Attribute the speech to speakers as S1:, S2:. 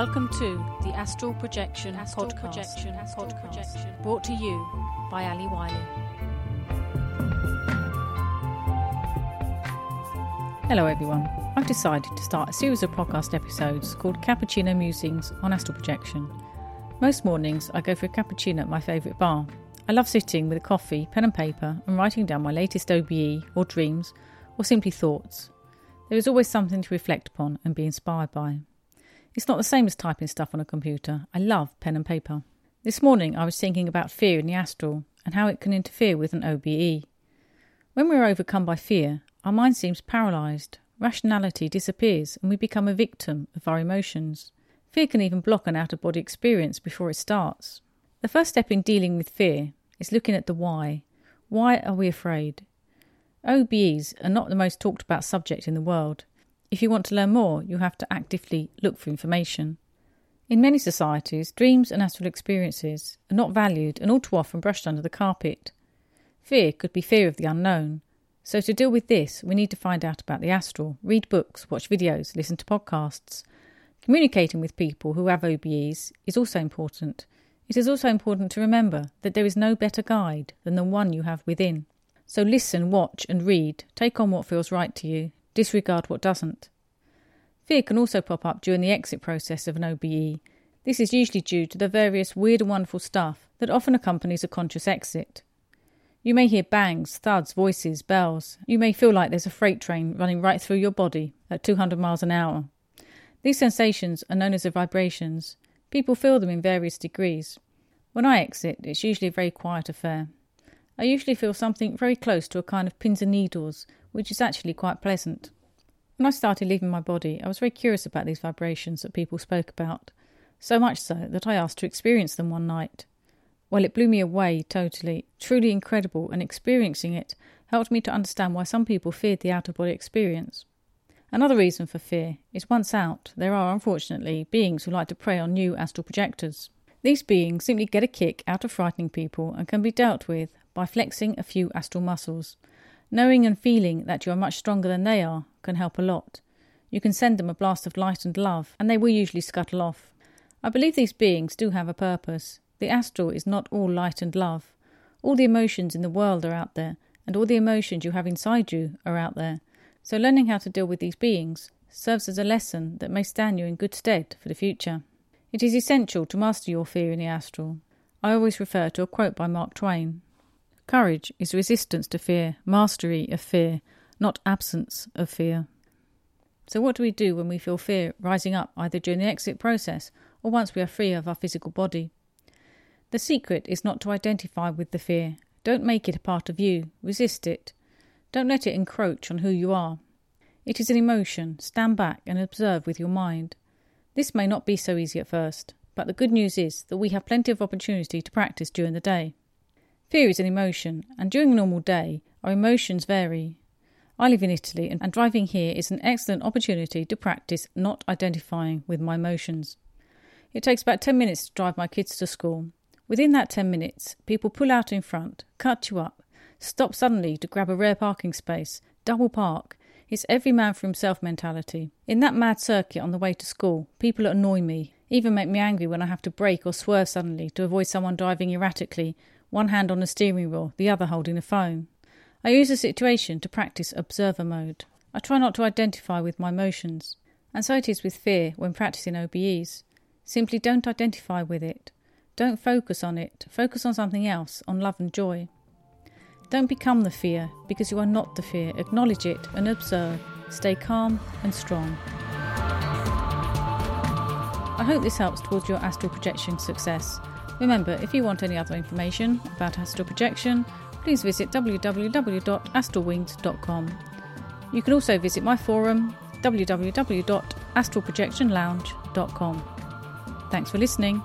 S1: Welcome to the Astral Projection Astral podcast, Projection, Astral podcast Projection. brought to you by Ali Wiley.
S2: Hello, everyone. I've decided to start a series of podcast episodes called Cappuccino Musings on Astral Projection. Most mornings, I go for a cappuccino at my favourite bar. I love sitting with a coffee, pen and paper, and writing down my latest OBE or dreams or simply thoughts. There is always something to reflect upon and be inspired by. It's not the same as typing stuff on a computer. I love pen and paper. This morning I was thinking about fear in the astral and how it can interfere with an OBE. When we are overcome by fear, our mind seems paralysed, rationality disappears, and we become a victim of our emotions. Fear can even block an out of body experience before it starts. The first step in dealing with fear is looking at the why. Why are we afraid? OBEs are not the most talked about subject in the world. If you want to learn more, you have to actively look for information. In many societies, dreams and astral experiences are not valued and all too often brushed under the carpet. Fear could be fear of the unknown. So, to deal with this, we need to find out about the astral, read books, watch videos, listen to podcasts. Communicating with people who have OBEs is also important. It is also important to remember that there is no better guide than the one you have within. So, listen, watch, and read. Take on what feels right to you. Disregard what doesn't. Fear can also pop up during the exit process of an OBE. This is usually due to the various weird and wonderful stuff that often accompanies a conscious exit. You may hear bangs, thuds, voices, bells. You may feel like there's a freight train running right through your body at 200 miles an hour. These sensations are known as the vibrations. People feel them in various degrees. When I exit, it's usually a very quiet affair. I usually feel something very close to a kind of pins and needles, which is actually quite pleasant. When I started leaving my body, I was very curious about these vibrations that people spoke about, so much so that I asked to experience them one night. Well, it blew me away totally, truly incredible, and experiencing it helped me to understand why some people feared the out of body experience. Another reason for fear is once out, there are unfortunately beings who like to prey on new astral projectors. These beings simply get a kick out of frightening people and can be dealt with by flexing a few astral muscles. Knowing and feeling that you are much stronger than they are can help a lot. You can send them a blast of light and love, and they will usually scuttle off. I believe these beings do have a purpose. The astral is not all light and love. All the emotions in the world are out there, and all the emotions you have inside you are out there. So, learning how to deal with these beings serves as a lesson that may stand you in good stead for the future. It is essential to master your fear in the astral. I always refer to a quote by Mark Twain Courage is resistance to fear, mastery of fear, not absence of fear. So, what do we do when we feel fear rising up either during the exit process or once we are free of our physical body? The secret is not to identify with the fear. Don't make it a part of you. Resist it. Don't let it encroach on who you are. It is an emotion. Stand back and observe with your mind. This may not be so easy at first, but the good news is that we have plenty of opportunity to practice during the day. Fear is an emotion, and during a normal day, our emotions vary. I live in Italy, and driving here is an excellent opportunity to practice not identifying with my emotions. It takes about 10 minutes to drive my kids to school. Within that 10 minutes, people pull out in front, cut you up, stop suddenly to grab a rare parking space, double park. It's every man for himself mentality. In that mad circuit on the way to school, people annoy me, even make me angry when I have to brake or swerve suddenly to avoid someone driving erratically one hand on the steering wheel, the other holding the phone. I use the situation to practice observer mode. I try not to identify with my emotions. And so it is with fear when practicing OBEs. Simply don't identify with it. Don't focus on it. Focus on something else, on love and joy. Don't become the fear, because you are not the fear. Acknowledge it and observe. Stay calm and strong. I hope this helps towards your astral projection success. Remember, if you want any other information about astral projection, please visit www.astralwings.com. You can also visit my forum www.astralprojectionlounge.com. Thanks for listening.